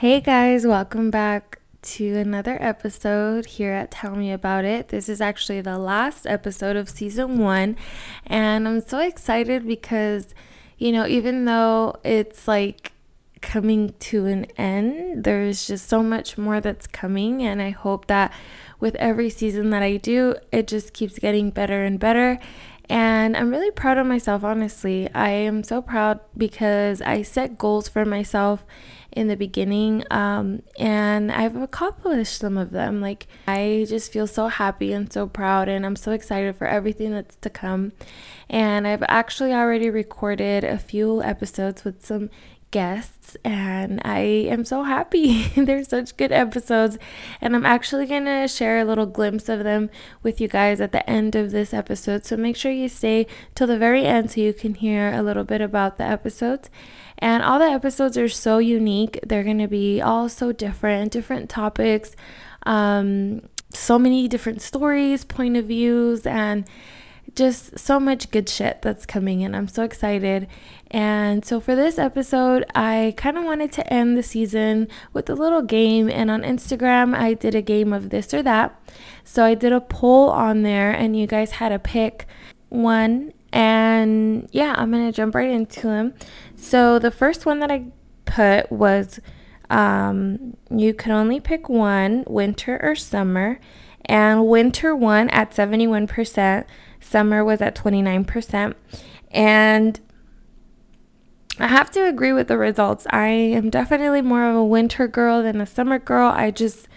Hey guys, welcome back to another episode here at Tell Me About It. This is actually the last episode of season one, and I'm so excited because, you know, even though it's like coming to an end, there's just so much more that's coming, and I hope that with every season that I do, it just keeps getting better and better. And I'm really proud of myself, honestly. I am so proud because I set goals for myself in the beginning um, and I've accomplished some of them. Like, I just feel so happy and so proud, and I'm so excited for everything that's to come. And I've actually already recorded a few episodes with some guests and I am so happy. They're such good episodes and I'm actually going to share a little glimpse of them with you guys at the end of this episode. So make sure you stay till the very end so you can hear a little bit about the episodes. And all the episodes are so unique. They're going to be all so different, different topics, um, so many different stories, point of views, and just so much good shit that's coming in. I'm so excited. And so for this episode, I kind of wanted to end the season with a little game. And on Instagram, I did a game of this or that. So I did a poll on there, and you guys had to pick one and yeah, I'm going to jump right into them. So the first one that I put was um, you can only pick one winter or summer. And winter won at 71%, summer was at 29%. And I have to agree with the results. I am definitely more of a winter girl than a summer girl. I just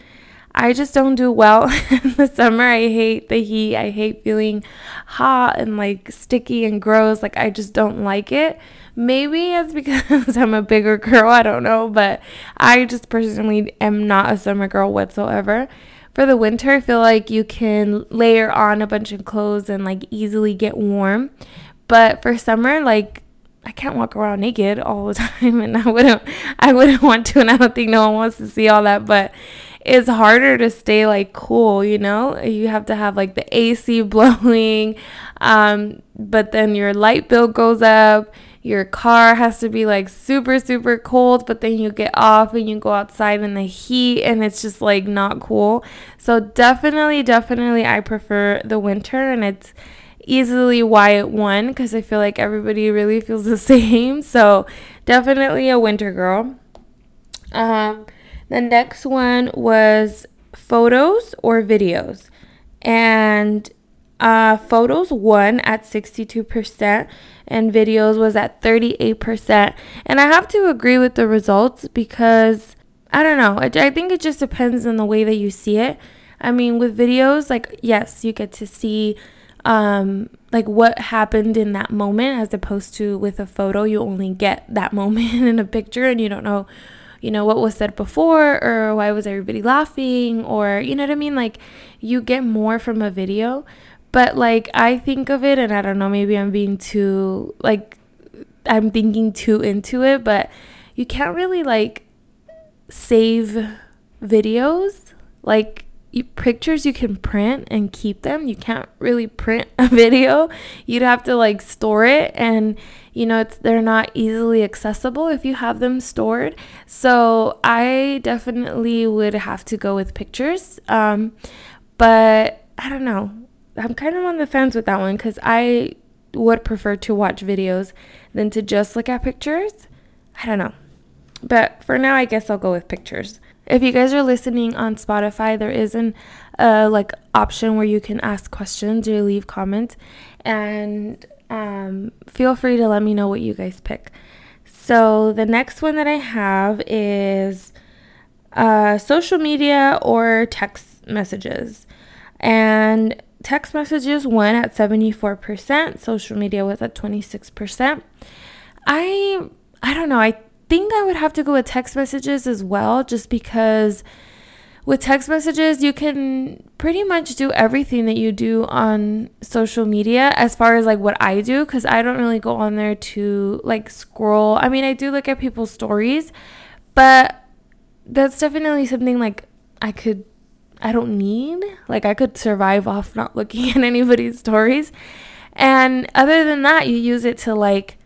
I just don't do well in the summer. I hate the heat. I hate feeling hot and like sticky and gross. Like I just don't like it. Maybe it's because I'm a bigger girl. I don't know, but I just personally am not a summer girl whatsoever. For the winter, I feel like you can layer on a bunch of clothes and like easily get warm. But for summer, like I can't walk around naked all the time and I wouldn't I wouldn't want to and I don't think no one wants to see all that, but it's harder to stay like cool, you know? You have to have like the AC blowing, um, but then your light bill goes up. Your car has to be like super, super cold, but then you get off and you go outside in the heat and it's just like not cool. So, definitely, definitely, I prefer the winter and it's easily why it won because I feel like everybody really feels the same. So, definitely a winter girl. Um, the next one was photos or videos. And uh, photos won at 62% and videos was at 38%. And I have to agree with the results because I don't know. I, I think it just depends on the way that you see it. I mean, with videos, like, yes, you get to see um, like what happened in that moment as opposed to with a photo, you only get that moment in a picture and you don't know you know, what was said before or why was everybody laughing or, you know what I mean? Like, you get more from a video. But, like, I think of it, and I don't know, maybe I'm being too, like, I'm thinking too into it, but you can't really, like, save videos. Like, you, pictures you can print and keep them. You can't really print a video. You'd have to like store it and you know it's they're not easily accessible if you have them stored. So I definitely would have to go with pictures. Um, but I don't know. I'm kind of on the fence with that one cuz I would prefer to watch videos than to just look at pictures. I don't know. But for now I guess I'll go with pictures. If you guys are listening on Spotify, there is an uh, like option where you can ask questions or leave comments, and um, feel free to let me know what you guys pick. So the next one that I have is uh, social media or text messages, and text messages won at 74%. Social media was at 26%. I I don't know. I think I would have to go with text messages as well, just because with text messages, you can pretty much do everything that you do on social media as far as like what I do, because I don't really go on there to like scroll. I mean, I do look at people's stories, but that's definitely something like I could, I don't need. Like, I could survive off not looking at anybody's stories. And other than that, you use it to like,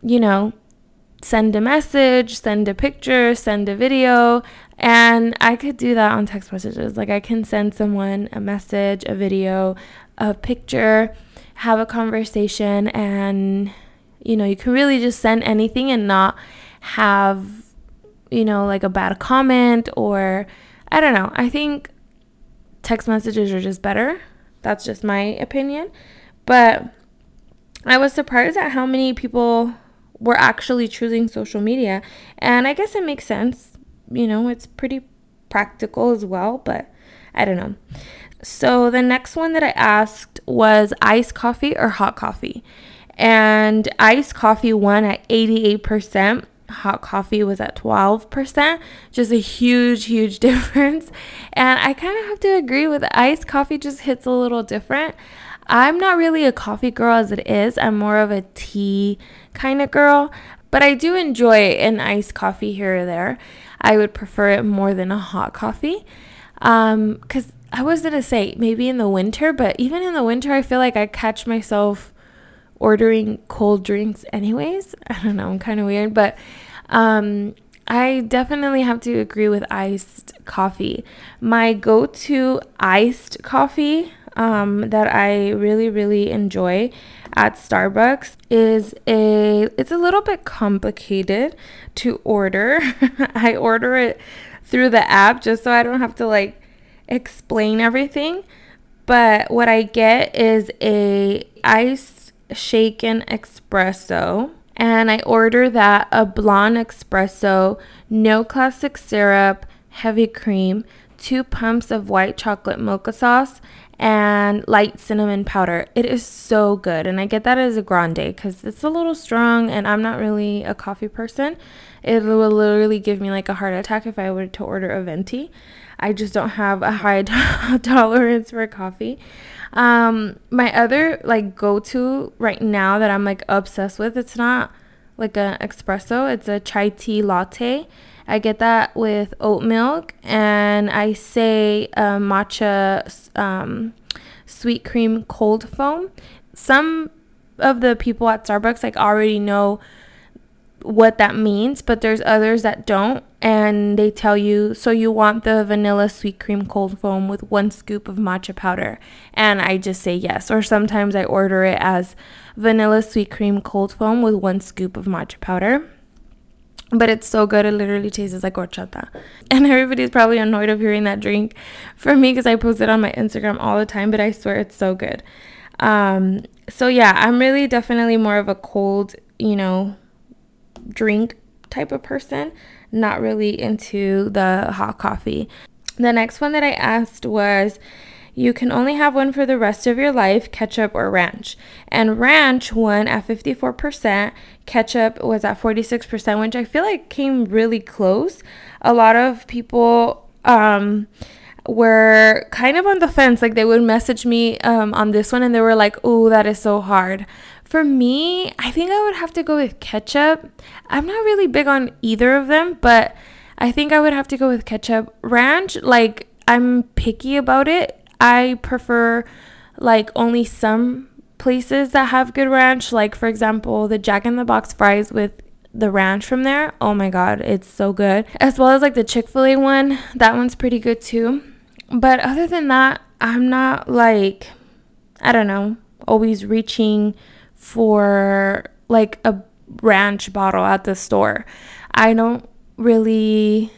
you know, send a message, send a picture, send a video, and I could do that on text messages. Like I can send someone a message, a video, a picture, have a conversation, and you know, you can really just send anything and not have, you know, like a bad comment or I don't know. I think text messages are just better. That's just my opinion. But I was surprised at how many people were actually choosing social media. And I guess it makes sense. You know, it's pretty practical as well, but I don't know. So the next one that I asked was iced coffee or hot coffee. And iced coffee won at 88%. Hot coffee was at 12%. Just a huge, huge difference. And I kind of have to agree with iced coffee, just hits a little different. I'm not really a coffee girl as it is. I'm more of a tea kind of girl, but I do enjoy an iced coffee here or there. I would prefer it more than a hot coffee. Um, cuz I was going to say maybe in the winter, but even in the winter I feel like I catch myself ordering cold drinks anyways. I don't know, I'm kind of weird, but um I definitely have to agree with iced coffee. My go to iced coffee um, that I really, really enjoy at Starbucks is a it's a little bit complicated to order. I order it through the app just so I don't have to like explain everything. But what I get is a iced shaken espresso and I order that a blonde espresso, no classic syrup, heavy cream, two pumps of white chocolate mocha sauce, and light cinnamon powder. It is so good. And I get that as a grande because it's a little strong and I'm not really a coffee person. It will literally give me like a heart attack if I were to order a venti. I just don't have a high tolerance for coffee. Um, my other like go to right now that I'm like obsessed with, it's not like an espresso, it's a chai tea latte I get that with oat milk, and I say a matcha um, sweet cream cold foam. Some of the people at Starbucks like already know what that means, but there's others that don't, and they tell you so you want the vanilla sweet cream cold foam with one scoop of matcha powder, and I just say yes. Or sometimes I order it as vanilla sweet cream cold foam with one scoop of matcha powder but it's so good. It literally tastes like horchata. And everybody's probably annoyed of hearing that drink for me because I post it on my Instagram all the time, but I swear it's so good. Um, so yeah, I'm really definitely more of a cold, you know, drink type of person, not really into the hot coffee. The next one that I asked was you can only have one for the rest of your life ketchup or ranch. And ranch won at 54%, ketchup was at 46%, which I feel like came really close. A lot of people um, were kind of on the fence. Like they would message me um, on this one and they were like, oh, that is so hard. For me, I think I would have to go with ketchup. I'm not really big on either of them, but I think I would have to go with ketchup. Ranch, like, I'm picky about it. I prefer like only some places that have good ranch, like for example, the Jack in the Box fries with the ranch from there. Oh my god, it's so good. As well as like the Chick-fil-A one, that one's pretty good too. But other than that, I'm not like I don't know, always reaching for like a ranch bottle at the store. I don't really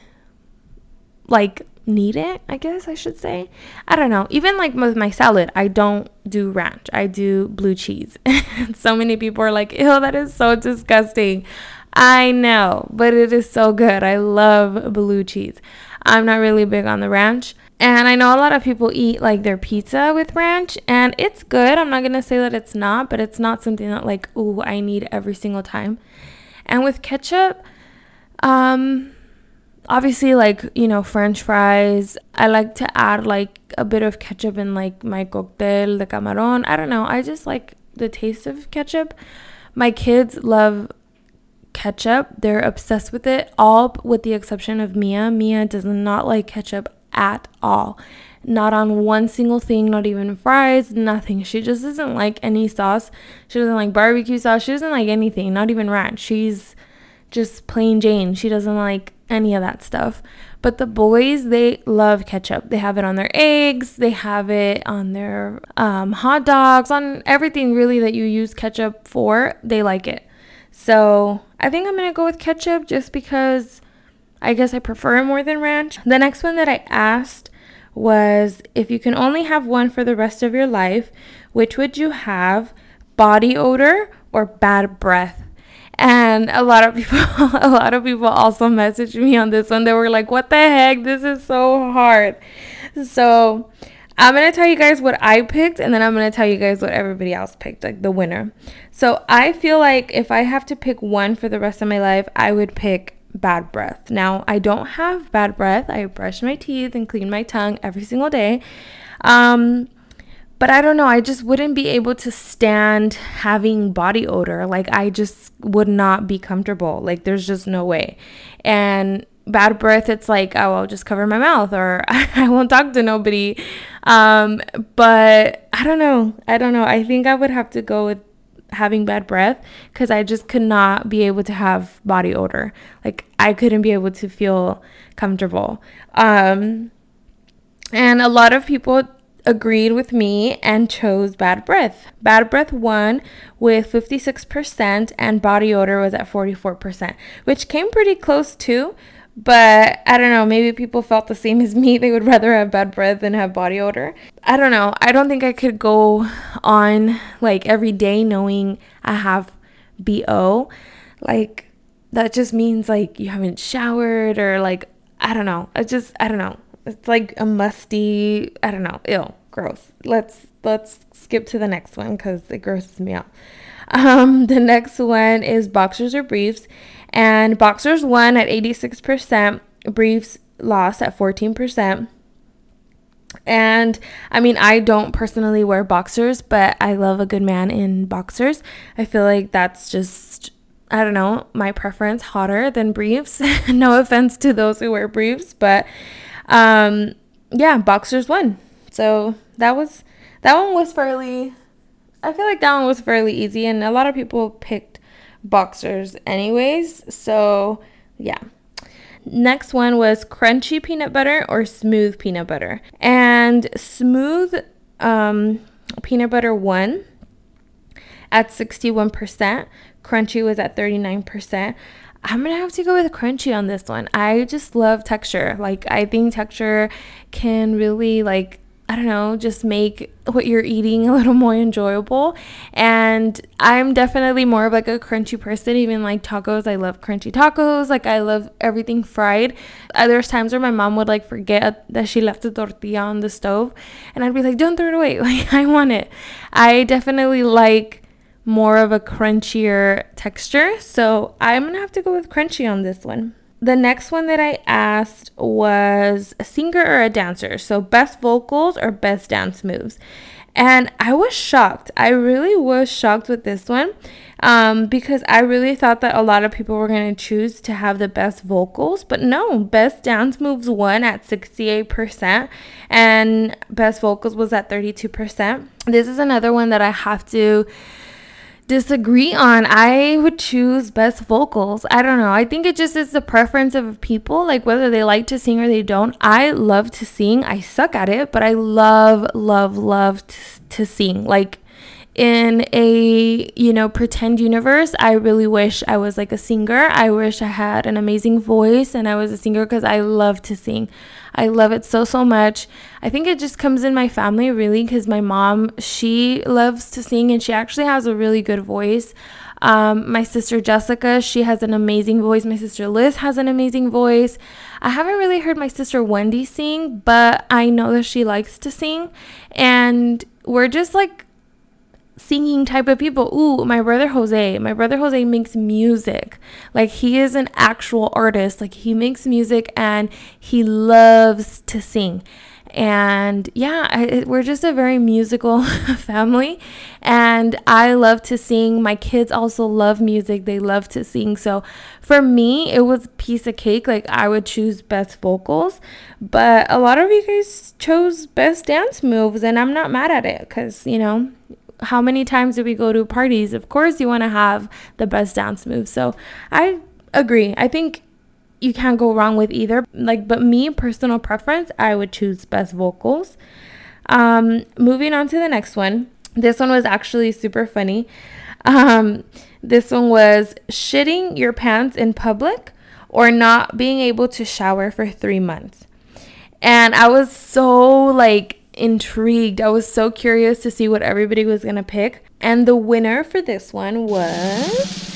like need it, I guess I should say. I don't know. Even like with my salad, I don't do ranch. I do blue cheese. so many people are like, ew, that is so disgusting. I know, but it is so good. I love blue cheese. I'm not really big on the ranch. And I know a lot of people eat like their pizza with ranch, and it's good. I'm not gonna say that it's not, but it's not something that like, ooh, I need every single time. And with ketchup, um, obviously like you know french fries i like to add like a bit of ketchup in like my cocktail de camarón. I don't know. I just like the taste of ketchup. My kids love ketchup. They're obsessed with it all with the exception of mia. Mia does not like ketchup at all not on one single thing not even fries nothing she just doesn't like any sauce she doesn't like barbecue sauce she doesn't like anything not even ranch she's just plain Jane. She doesn't like any of that stuff. But the boys, they love ketchup. They have it on their eggs, they have it on their um, hot dogs, on everything really that you use ketchup for. They like it. So I think I'm gonna go with ketchup just because I guess I prefer it more than ranch. The next one that I asked was if you can only have one for the rest of your life, which would you have? Body odor or bad breath? And a lot of people, a lot of people also messaged me on this one. They were like, "What the heck? This is so hard." So, I'm gonna tell you guys what I picked, and then I'm gonna tell you guys what everybody else picked, like the winner. So, I feel like if I have to pick one for the rest of my life, I would pick bad breath. Now, I don't have bad breath. I brush my teeth and clean my tongue every single day. Um, but I don't know, I just wouldn't be able to stand having body odor. Like I just would not be comfortable. Like there's just no way. And bad breath, it's like, oh, I'll just cover my mouth or I won't talk to nobody. Um, but I don't know. I don't know. I think I would have to go with having bad breath because I just could not be able to have body odor. Like I couldn't be able to feel comfortable. Um, and a lot of people agreed with me and chose Bad Breath. Bad Breath won with 56% and body odor was at 44%, which came pretty close too. But I don't know, maybe people felt the same as me. They would rather have bad breath than have body odor. I don't know. I don't think I could go on like every day knowing I have BO. Like, that just means like you haven't showered or like, I don't know. It just, I don't know. It's like a musty, I don't know, ill, gross. Let's let's skip to the next one because it grosses me out. Um, the next one is boxers or briefs, and boxers won at 86%, briefs lost at 14%. And I mean, I don't personally wear boxers, but I love a good man in boxers. I feel like that's just, I don't know, my preference hotter than briefs. no offense to those who wear briefs, but um, yeah, boxers won. So that was that one was fairly. I feel like that one was fairly easy, and a lot of people picked boxers anyways. So yeah. Next one was crunchy peanut butter or smooth peanut butter. And smooth um, peanut butter won at 61%. Crunchy was at 39%. I'm gonna have to go with crunchy on this one. I just love texture. Like I think texture can really like I don't know, just make what you're eating a little more enjoyable. And I'm definitely more of like a crunchy person, even like tacos. I love crunchy tacos. Like I love everything fried. Uh, there's times where my mom would like forget that she left the tortilla on the stove and I'd be like, don't throw it away. Like I want it. I definitely like more of a crunchier texture. So I'm gonna have to go with crunchy on this one. The next one that I asked was a singer or a dancer. So best vocals or best dance moves. And I was shocked. I really was shocked with this one um, because I really thought that a lot of people were going to choose to have the best vocals. But no, best dance moves won at 68%, and best vocals was at 32%. This is another one that I have to disagree on. I would choose best vocals. I don't know. I think it just is the preference of people, like whether they like to sing or they don't. I love to sing. I suck at it, but I love, love, love to, to sing. Like in a you know pretend universe i really wish i was like a singer. I wish i had an amazing voice and i was a singer because i love to sing. I love it so so much. I think it just comes in my family really because my mom she loves to sing and she actually has a really good voice. Um, my sister jessica she has an amazing voice. My sister liz has an amazing voice. I haven't really heard my sister wendy sing but i know that she likes to sing. And we're just like singing type of people. Ooh, my brother Jose. My brother Jose makes music. Like he is an actual artist. Like he makes music and he loves to sing. And yeah, I, we're just a very musical family. And I love to sing. My kids also love music. They love to sing. So for me, it was piece of cake. Like I would choose best vocals. But a lot of you guys chose best dance moves. And I'm not mad at it because, you know, how many times do we go to parties? Of course, you want to have the best dance moves. So I agree. I think you can't go wrong with either. Like, but me, personal preference, I would choose best vocals. Um, moving on to the next one. This one was actually super funny. Um, this one was shitting your pants in public or not being able to shower for three months. And I was so like intrigued. I was so curious to see what everybody was going to pick. And the winner for this one was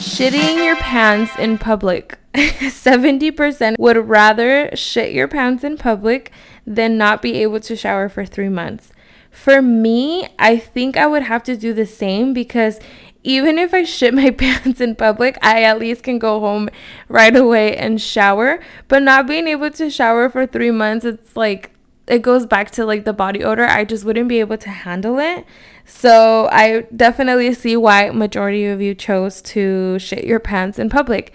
shitting your pants in public. 70% would rather shit your pants in public than not be able to shower for three months. For me, I think I would have to do the same because even if I shit my pants in public, I at least can go home right away and shower. But not being able to shower for three months, it's like it goes back to like the body odor. I just wouldn't be able to handle it. So I definitely see why majority of you chose to shit your pants in public.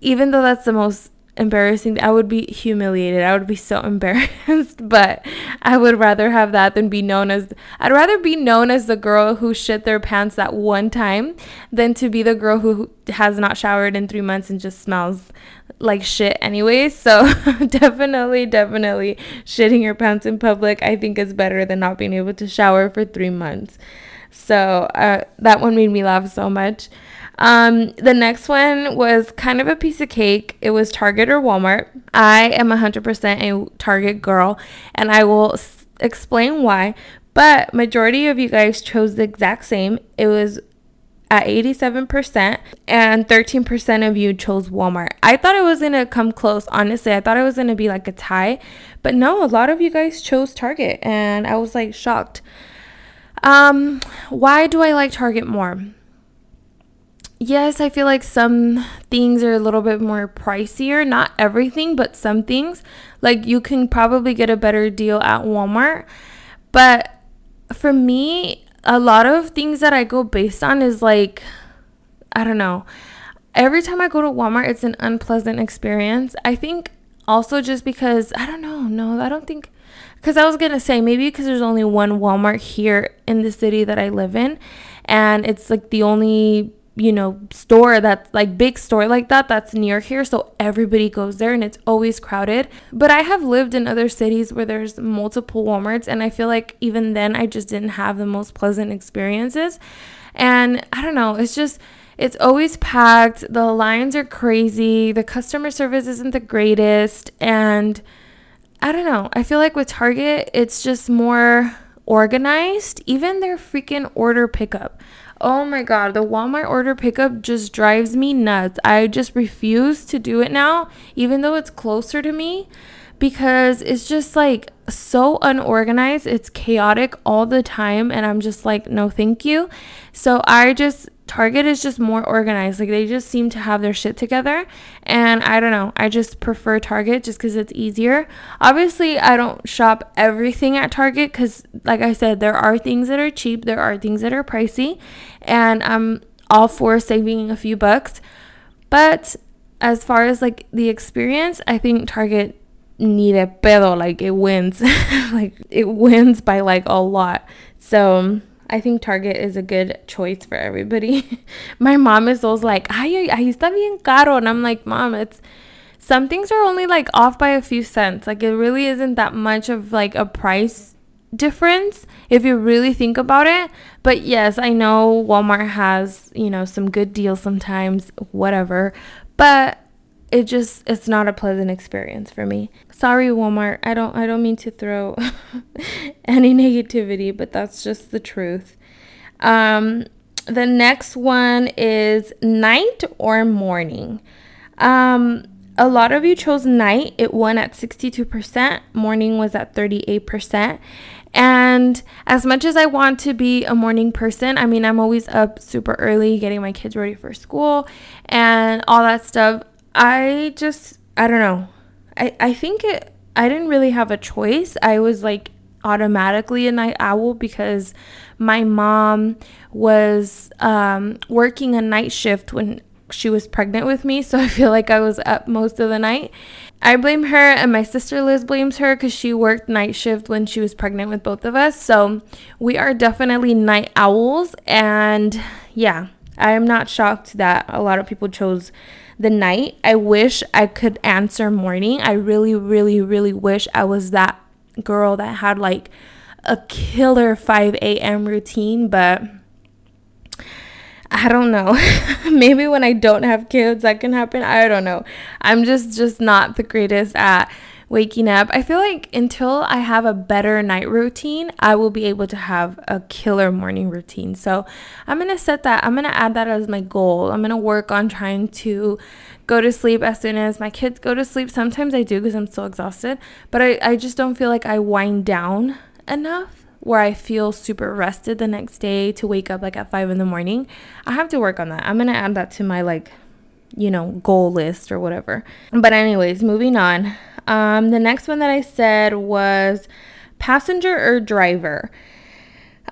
Even though that's the most embarrassing. I would be humiliated. I would be so embarrassed, but I would rather have that than be known as I'd rather be known as the girl who shit their pants that one time than to be the girl who has not showered in 3 months and just smells like shit anyway. So, definitely definitely shitting your pants in public I think is better than not being able to shower for 3 months. So, uh, that one made me laugh so much. Um, the next one was kind of a piece of cake. It was Target or Walmart. I am 100% a Target girl, and I will s- explain why. But majority of you guys chose the exact same. It was at 87% and 13% of you chose Walmart. I thought it was to come close, honestly. I thought it was to be like a tie, but no, a lot of you guys chose Target and I was like shocked. Um, why do I like Target more? yes, I feel like some things are a little bit more pricier. Not everything, but some things. Like you can probably get a better deal at Walmart. But for me, a lot of things that I go based on is like, I don't know. Every time I go to Walmart, it's an unpleasant experience. I think also just because, I don't know, no, I don't think. Because I was going to say, maybe because there's only one Walmart here in the city that I live in. And it's like the only you know, store that's like big store like that that's near here. So everybody goes there and it's always crowded. But I have lived in other cities where there's multiple Walmarts and I feel like even then I just didn't have the most pleasant experiences. And I don't know, it's just it's always packed. The lines are crazy. The customer service isn't the greatest and I don't know. I feel like with Target, it's just more organized. Even their freaking order pickup. Oh my god, the Walmart order pickup just drives me nuts. I just refuse to do it now, even though it's closer to me, because it's just like so unorganized. It's chaotic all the time, and I'm just like, no, thank you. So I just Target is just more organized. Like they just seem to have their shit together. And I don't know. I just prefer Target just because it's easier. Obviously, I don't shop everything at Target because, like I said, there are things that are cheap, there are things that are pricey. And I'm all for saving a few bucks. But as far as like the experience, I think Target need a pedo. Like it wins. like it wins by like a lot. So I think Target is a good choice for everybody. My mom is always like, ay, ay, está bien caro. And I'm like, mom, it's some things are only like off by a few cents. Like it really isn't that much of like a price difference if you really think about it. But yes, I know Walmart has, you know, some good deals sometimes, whatever. But it just it's not a pleasant experience for me. Sorry Walmart. I don't I don't mean to throw any negativity, but that's just the truth. Um the next one is night or morning. Um a lot of you chose night. It won at 62%. Morning was at 38%. And as much as I want to be a morning person, I mean, I'm always up super early getting my kids ready for school and all that stuff. I just I don't know. I I think it I didn't really have a choice. I was like automatically a night owl because my mom was um, working a night shift when she was pregnant with me, so I feel like I was up most of the night. I blame her, and my sister Liz blames her because she worked night shift when she was pregnant with both of us. So we are definitely night owls, and yeah, I am not shocked that a lot of people chose the night. I wish I could answer morning. I really, really, really wish I was that girl that had like a killer 5 a.m. routine, but I don't know. Maybe when I don't have kids that can happen. I don't know. I'm just just not the greatest at waking up. I feel like until I have a better night routine, I will be able to have a killer morning routine. So, I'm going to set that. I'm going to add that as my goal. I'm going to work on trying to go to sleep as soon as my kids go to sleep. Sometimes I do because I'm so exhausted, but I, I just don't feel like I wind down enough where I feel super rested the next day to wake up like at five in the morning. I have to work on that. I'm gonna add that to my like, you know, goal list or whatever. But anyways, moving on. Um, the next one that I said was passenger or driver.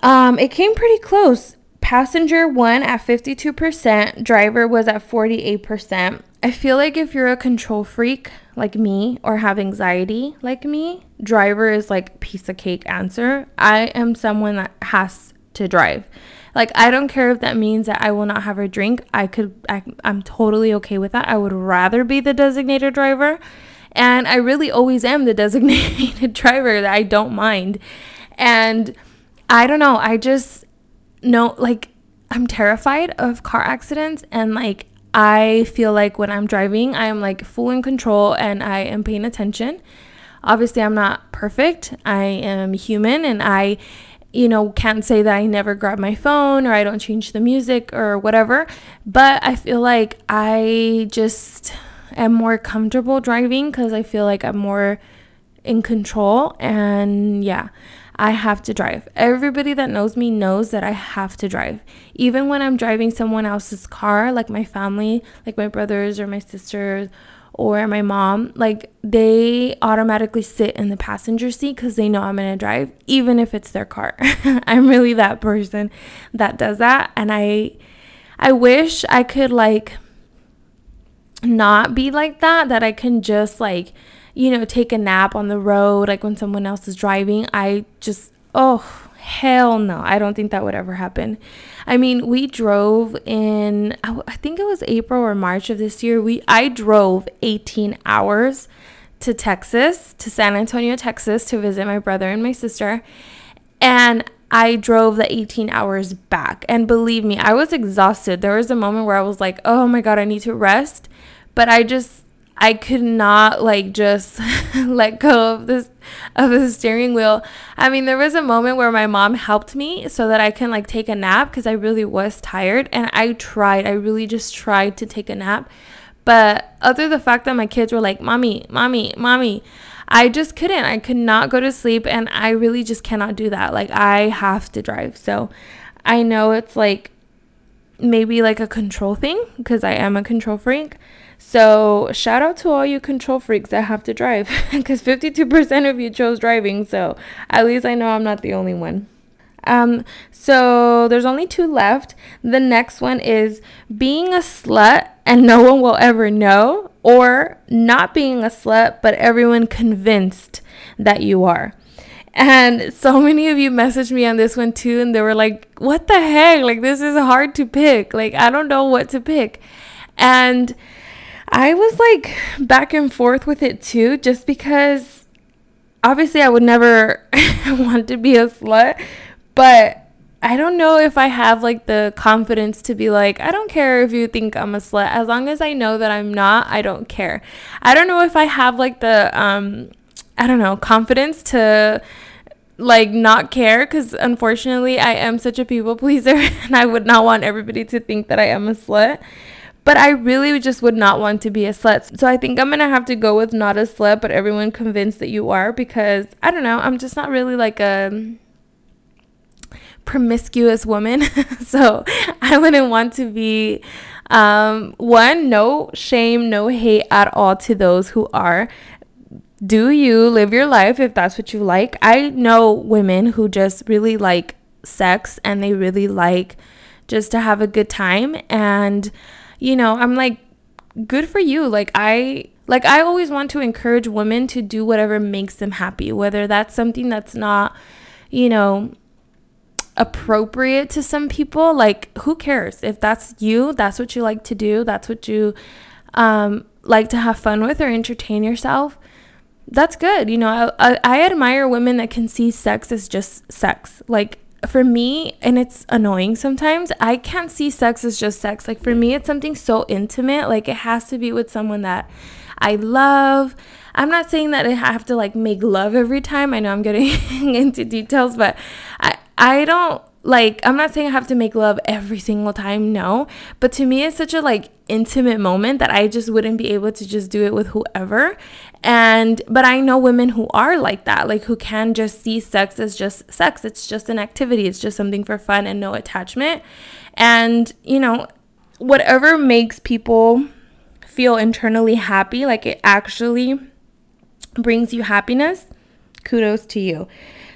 Um, it came pretty close. Passenger one at 52%, driver was at 48%. I feel like if you're a control freak like me or have anxiety like me, driver is like piece of cake answer. I am someone that has to drive. Like I don't care if that means that I will not have a drink. I could I, I'm totally okay with that. I would rather be the designated driver. And I really always am the designated driver that I don't mind. And I don't know, I just know like I'm terrified of car accidents and like I feel like when I'm driving, I am like full in control and I am paying attention. Obviously, I'm not perfect. I am human and I, you know, can't say that I never grab my phone or I don't change the music or whatever. But I feel like I just am more comfortable driving because I feel like I'm more in control. And yeah, I have to drive. Everybody that knows me knows that I have to drive. Even when I'm driving someone else's car, like my family, like my brothers or my sisters or my mom, like they automatically sit in the passenger seat because they know I'm gonna drive, even if it's their car. I'm really that person that does that. And I I wish I could like not be like that, that I can just like you know, take a nap on the road, like when someone else is driving. I just, oh, hell no. I don't think that would ever happen. I mean, we drove in, oh, I think it was April or March of this year. We, I drove 18 hours to Texas, to San Antonio, Texas, to visit my brother and my sister. And I drove the 18 hours back. And believe me, I was exhausted. There was a moment where I was like, oh my God, I need to rest. But I just, I could not like just let go of this of the steering wheel. I mean, there was a moment where my mom helped me so that I can like take a nap because I really was tired and I tried. I really just tried to take a nap. But other the fact that my kids were like, "Mommy, mommy, mommy," I just couldn't. I could not go to sleep and I really just cannot do that. Like I have to drive. So I know it's like maybe like a control thing because I am a control freak so, shout out to all you control freaks that have to drive because 52% of you chose driving. So, at least I know I'm not the only one. Um, so there's only two left. The next one is being a slut and no one will ever know, or not being a slut but everyone convinced that you are. And so many of you messaged me on this one too, and they were like, What the heck? Like, this is hard to pick. Like, I don't know what to pick. And I was like back and forth with it too, just because obviously I would never want to be a slut, but I don't know if I have like the confidence to be like, I don't care if you think I'm a slut. As long as I know that I'm not, I don't care. I don't know if I have like the, um, I don't know, confidence to like not care because unfortunately I am such a people pleaser and I would not want everybody to think that I am a slut. But I really just would not want to be a slut. So I think I'm to have to go with not a slut, but everyone convinced that you are because I don't know. I'm just not really like a promiscuous woman. so I wouldn't want to be um, one, no shame, no hate at all to those who are. Do you live your life if that's what you like? I know women who just really like sex and they really like just to have a good time and you know, I'm like, good for you. Like, I. Like I always want to encourage women to do whatever makes them happy, whether that's something that's not, you know, appropriate to some people like who cares if that's you that's what you like to do that's what you um, like to have fun with or entertain yourself, that's good. You know, I, I, I admire women that can see sex as just sex. Like for me, and it's annoying sometimes, I can't see sex as just sex. Like for me, it's something so intimate. Like it has to be with someone that I love. I'm not saying that I have to like make love every time. I know I'm getting into details, but I I don't like I'm not saying I have to make love every single time, no. But to me it's such a like intimate moment that I just wouldn't be able to just do it with whoever. And but I know women who are like that, like who can just see sex as just sex. It's just an activity. It's just something for fun and no attachment. And, you know, whatever makes people feel internally happy, like it actually brings you happiness, kudos to you.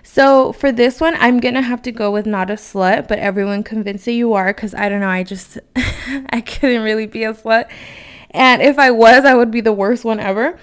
So for this one, I'm gonna have to go with not a slut, but everyone convinced that you are because I don't know, I just I couldn't really be a slut. And if I was, I would be the worst one ever.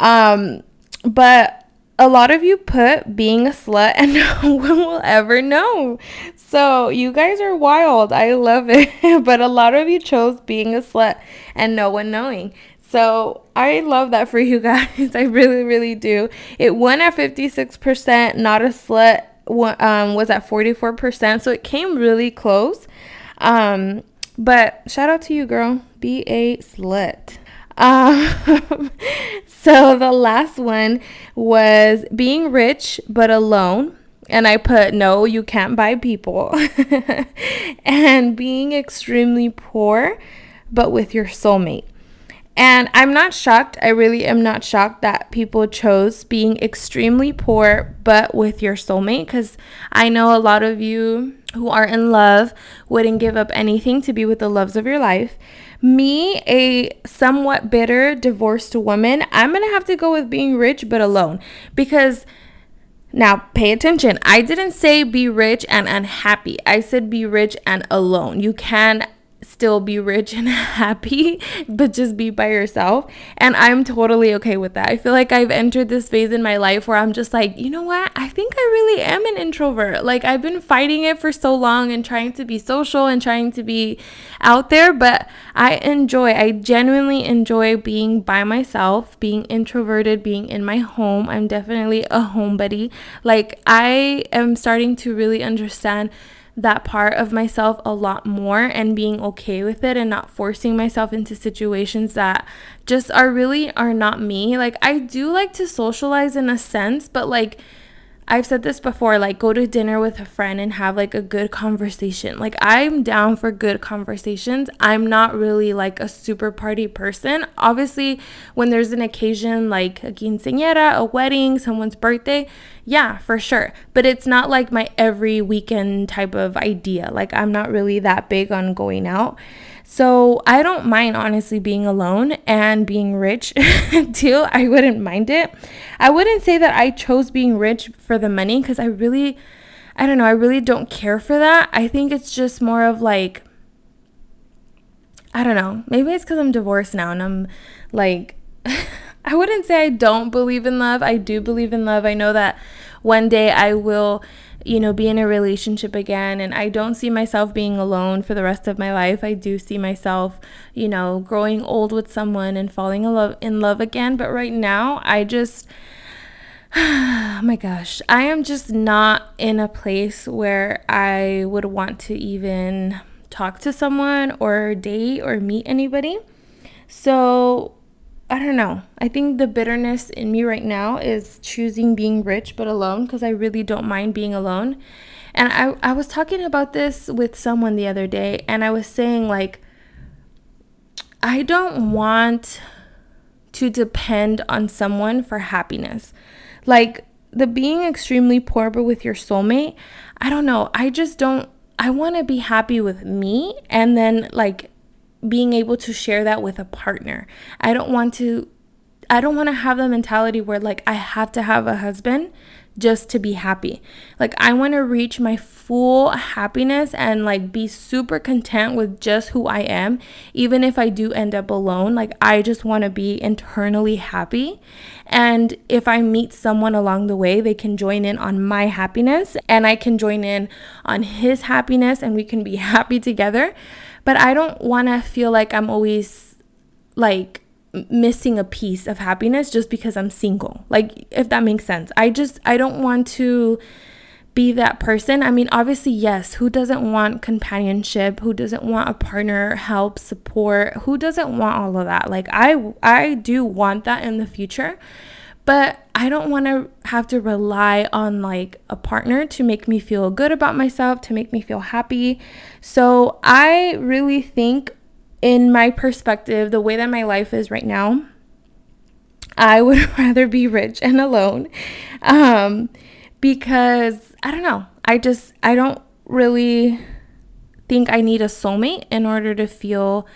Um, but a lot of you put being a slut and no one will ever know. So you guys are wild. I love it. but a lot of you chose being a slut and no one knowing. So I love that for you guys. I really, really do. It won at 56%. Not a slut um, was at 44%. So it came really close. Um, but shout out to you, girl. Be a slut. Um, so the last one was being rich but alone. And I put, no, you can't buy people. and being extremely poor but with your soulmate. And I'm not shocked. I really am not shocked that people chose being extremely poor but with your soulmate because I know a lot of you who are in love wouldn't give up anything to be with the loves of your life. Me, a somewhat bitter divorced woman, I'm going to have to go with being rich but alone because. Now, pay attention. I didn't say be rich and unhappy. I said be rich and alone. You can still be rich and happy, but just be by yourself. And I'm totally okay with that. I feel like I've entered this phase in my life where I'm just like, you know what? I think I really am an introvert. Like, I've been fighting it for so long and trying to be social and trying to be out there, but I enjoy, I genuinely enjoy being by myself, being introverted, being in my home. I'm definitely a homebody. Like, I am starting to really understand that part of myself a lot more and being okay with it and not forcing myself into situations that just are really are not me. Like I do like to socialize in a sense, but like I've said this before like go to dinner with a friend and have like a good conversation. Like I'm down for good conversations. I'm not really like a super party person. Obviously, when there's an occasion like a quinceañera, a wedding, someone's birthday, yeah, for sure. But it's not like my every weekend type of idea. Like I'm not really that big on going out. So I don't mind honestly being alone and being rich too. I wouldn't mind it. I wouldn't say that I chose being rich for the money because I really, I don't know, I really don't care for that. I think it's just more of like, I don't know, maybe it's because I'm divorced now and I'm like, I wouldn't say I don't believe in love. I do believe in love. I know that one day I will you know, be in a relationship again. And I don't see myself being alone for the rest of my life. I do see myself, you know, growing old with someone and falling in love in love again. But right now, I just oh my gosh, I am just not in a place where I would want to even talk to someone or date or meet anybody. So I don't know. I think the bitterness in me right now is choosing being rich but alone because I really don't mind being alone. And I, I was talking about this with someone the other day, and I was saying, like, I don't want to depend on someone for happiness. Like, the being extremely poor but with your soulmate, I don't know. I just don't, I want to be happy with me and then, like, being able to share that with a partner. I don't want to I don't want to have the mentality where like I have to have a husband just to be happy. Like I want to reach my full happiness and like be super content with just who I am even if I do end up alone. Like I just want to be internally happy. And if I meet someone along the way, they can join in on my happiness and I can join in on his happiness and we can be happy together. But I don't want to feel like I'm always like missing a piece of happiness just because I'm single. Like if that makes sense. I just I don't want to be that person. I mean, obviously, yes, who doesn't want companionship? Who doesn't want a partner, help, support? Who doesn't want all of that? Like I I do want that in the future. But I don't want to have to rely on like a partner to make me feel good about myself, to make me feel happy. So, I really think in my perspective, the way that my life is right now, I would rather be rich and alone. Um, because I don't know. I just, I don't really think I need a soulmate in order to feel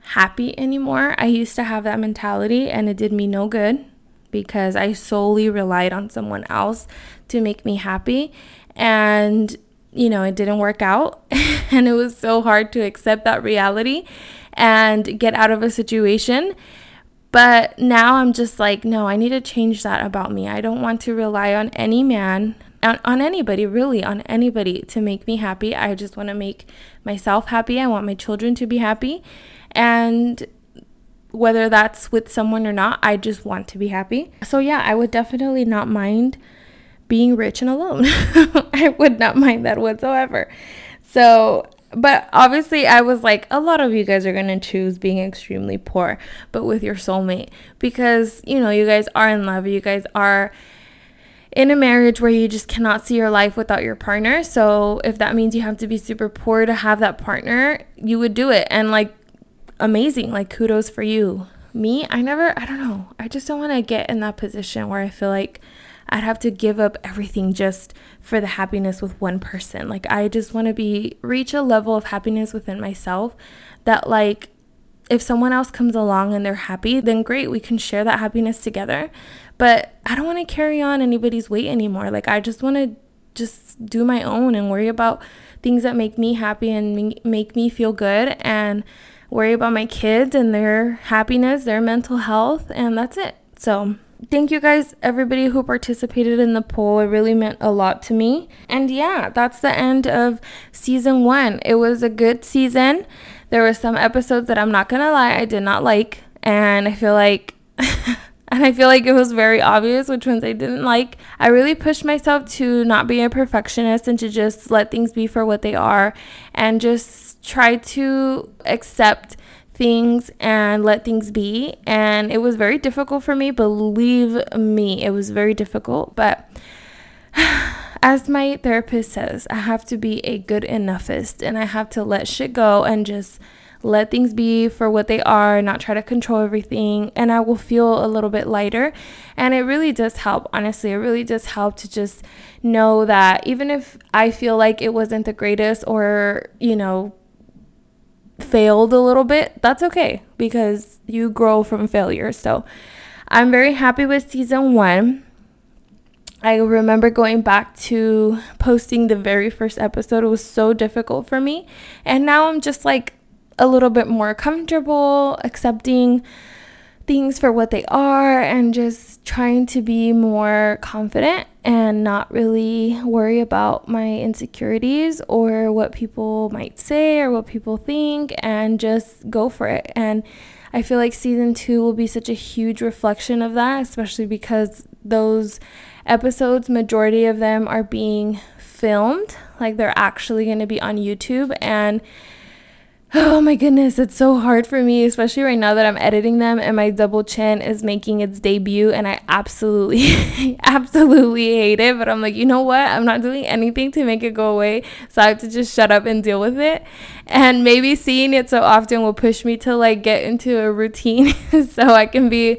happy anymore. I used to have that mentality and it did me no good because I solely relied on someone else to make me happy. And, you know, it didn't work out. and it was so hard to accept that reality and get out of a situation. But now I'm just like, no, I need to change that about me. I don't want to rely on any man, on, on anybody, really, on anybody to make me happy. I just want to make myself happy. I want my children to be happy. And whether that's with someone or not, I just want to be happy. So, yeah, I would definitely not mind being rich and alone. I would not mind that whatsoever. So, but obviously i was like a lot of you guys are going to choose being extremely poor but with your soulmate because you know you guys are in love you guys are in a marriage where you just cannot see your life without your partner so if that means you have to be super poor to have that partner you would do it and like amazing like kudos for you me i never i don't know i just don't want to get in that position where i feel like I'd have to give up everything just for the happiness with one person. Like I just want to be reach a level of happiness within myself that like if someone else comes along and they're happy, then great, we can share that happiness together. But I don't want to carry on anybody's weight anymore. Like I just want to just do my own and worry about things that make me happy and make me feel good and worry about my kids and their happiness, their mental health, and that's it. So, thank you guys, everybody who participated in the poll. It really meant a lot to me. And yeah, that's the end of season one. It was a good season. There were some episodes that I'm not gonna lie, I did not like. And I feel like. and I feel like it was very obvious which ones I didn't like. I really pushed myself to not be a perfectionist and to just let things be for what they are and just try to accept things and let things be. And it was very difficult for me. Believe me, it was very difficult. But as my therapist says, I have to be a good enoughist and I have to let shit go and just let things be for what they are, not try to control everything, and I will feel a little bit lighter. And it really does help, honestly. It really does help to just know that even if I feel like it wasn't the greatest or, you know, failed a little bit, that's okay because you grow from failure. So I'm very happy with season one. I remember going back to posting the very first episode. It was so difficult for me. And now I'm just like a little bit more comfortable accepting things for what they are and just trying to be more confident and not really worry about my insecurities or what people might say or what people think and just go for it. And I feel like season two will be such a huge reflection of that, especially because those episodes, majority of them are being filmed, like they're actually going to be on YouTube. And Oh my goodness, it's so hard for me, especially right now that I'm editing them and my double chin is making its debut and I absolutely absolutely hate it, but I'm like, "You know what? I'm not doing anything to make it go away, so I have to just shut up and deal with it." And maybe seeing it so often will push me to like get into a routine so I can be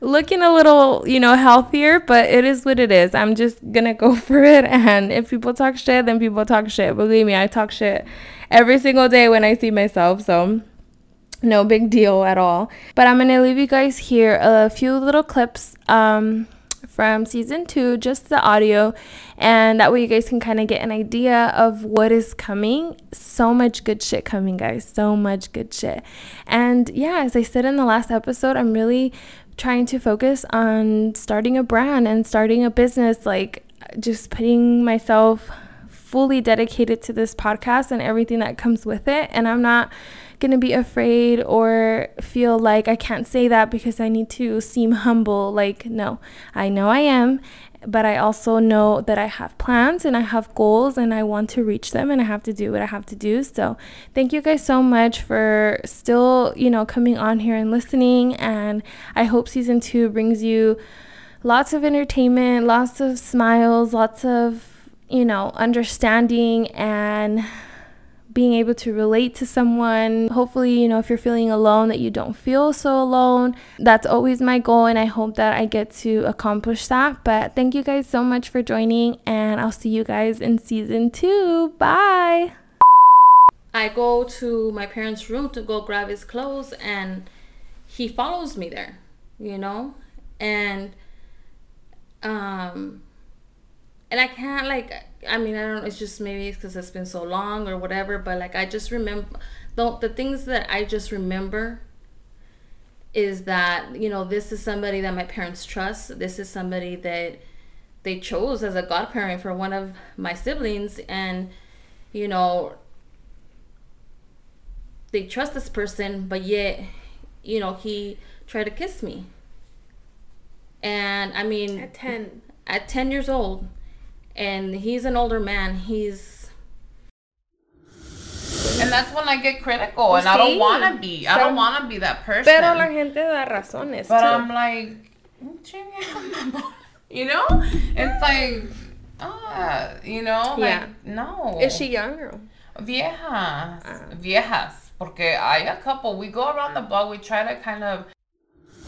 looking a little, you know, healthier, but it is what it is. I'm just gonna go for it. And if people talk shit, then people talk shit. Believe me, I talk shit every single day when I see myself. So no big deal at all. But I'm gonna leave you guys here a few little clips um, from season two, just the audio, and that way you guys can kind of get an idea of what is coming. So much good shit coming, guys. So much good shit. And yeah, as I said in the last episode, I'm really trying to focus on starting a brand and starting a business, like just putting myself fully dedicated to this podcast and everything that comes with it. And I'm not going to be afraid or feel like I can't say that because I need to seem humble. Like, no, I know I am but I also know that I have plans and I have goals and I want to reach them and I have to do what I have to do. So, thank you guys so much for still, you know, coming on here and listening. And I hope season two brings you lots of entertainment, lots of smiles, lots of, you know, understanding and being able to relate to someone. Hopefully, you know, if you're feeling alone, that you don't feel so alone. That's always my goal, and I hope that I get to accomplish that. But thank you guys so much for joining, and I'll see you guys in season two. Bye. I go to my parents' room to go grab his clothes, and he follows me there, you know, and um, and I can't like I mean, I don't know, it's just maybe it's because it's been so long or whatever, but like I just remember the, the things that I just remember is that, you know, this is somebody that my parents trust. This is somebody that they chose as a godparent for one of my siblings. And, you know, they trust this person, but yet, you know, he tried to kiss me. And I mean, at 10, at 10 years old and he's an older man. He's and that's when I get critical, well, and I don't want to be. I don't want to be that person. Pero la gente da razones. But too. I'm like, you know, it's like, ah, uh, you know, like yeah. no. Is she younger? Viejas, uh. viejas. Porque hay a couple. We go around the block. We try to kind of.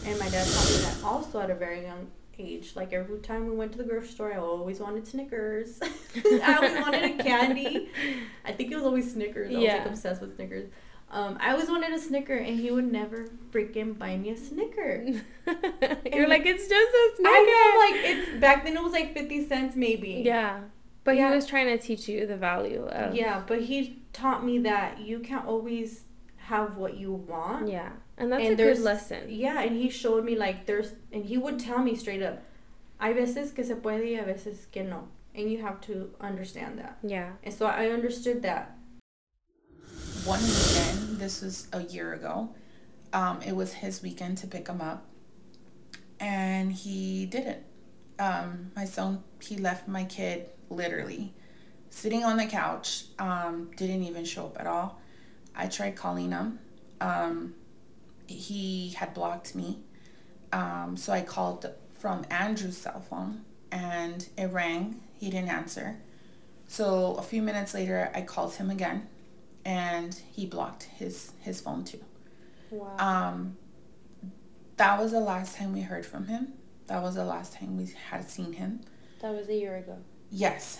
And my dad taught me that also at a very young age. Like every time we went to the grocery store, I always wanted Snickers. I always wanted a candy. I think it was always Snickers. I was like obsessed with Snickers. Um, I always wanted a Snicker, and he would never freaking buy me a Snicker. You're like, it's just a Snicker. I know, like it's back then. It was like fifty cents, maybe. Yeah, but yeah. he was trying to teach you the value of. Yeah, but he taught me that you can't always have what you want. Yeah. And that's and a good lesson. Yeah, and he showed me like there's and he would tell me straight up, hay veces que se puede y a veces que no. And you have to understand that. Yeah. And so I understood that. One weekend, this was a year ago, um, it was his weekend to pick him up. And he didn't. Um, my son, he left my kid literally sitting on the couch, um, didn't even show up at all. I tried calling him. Um, he had blocked me. Um, so I called from Andrew's cell phone and it rang. He didn't answer. So a few minutes later, I called him again and he blocked his, his phone too. Wow. Um, that was the last time we heard from him. That was the last time we had seen him. That was a year ago. Yes.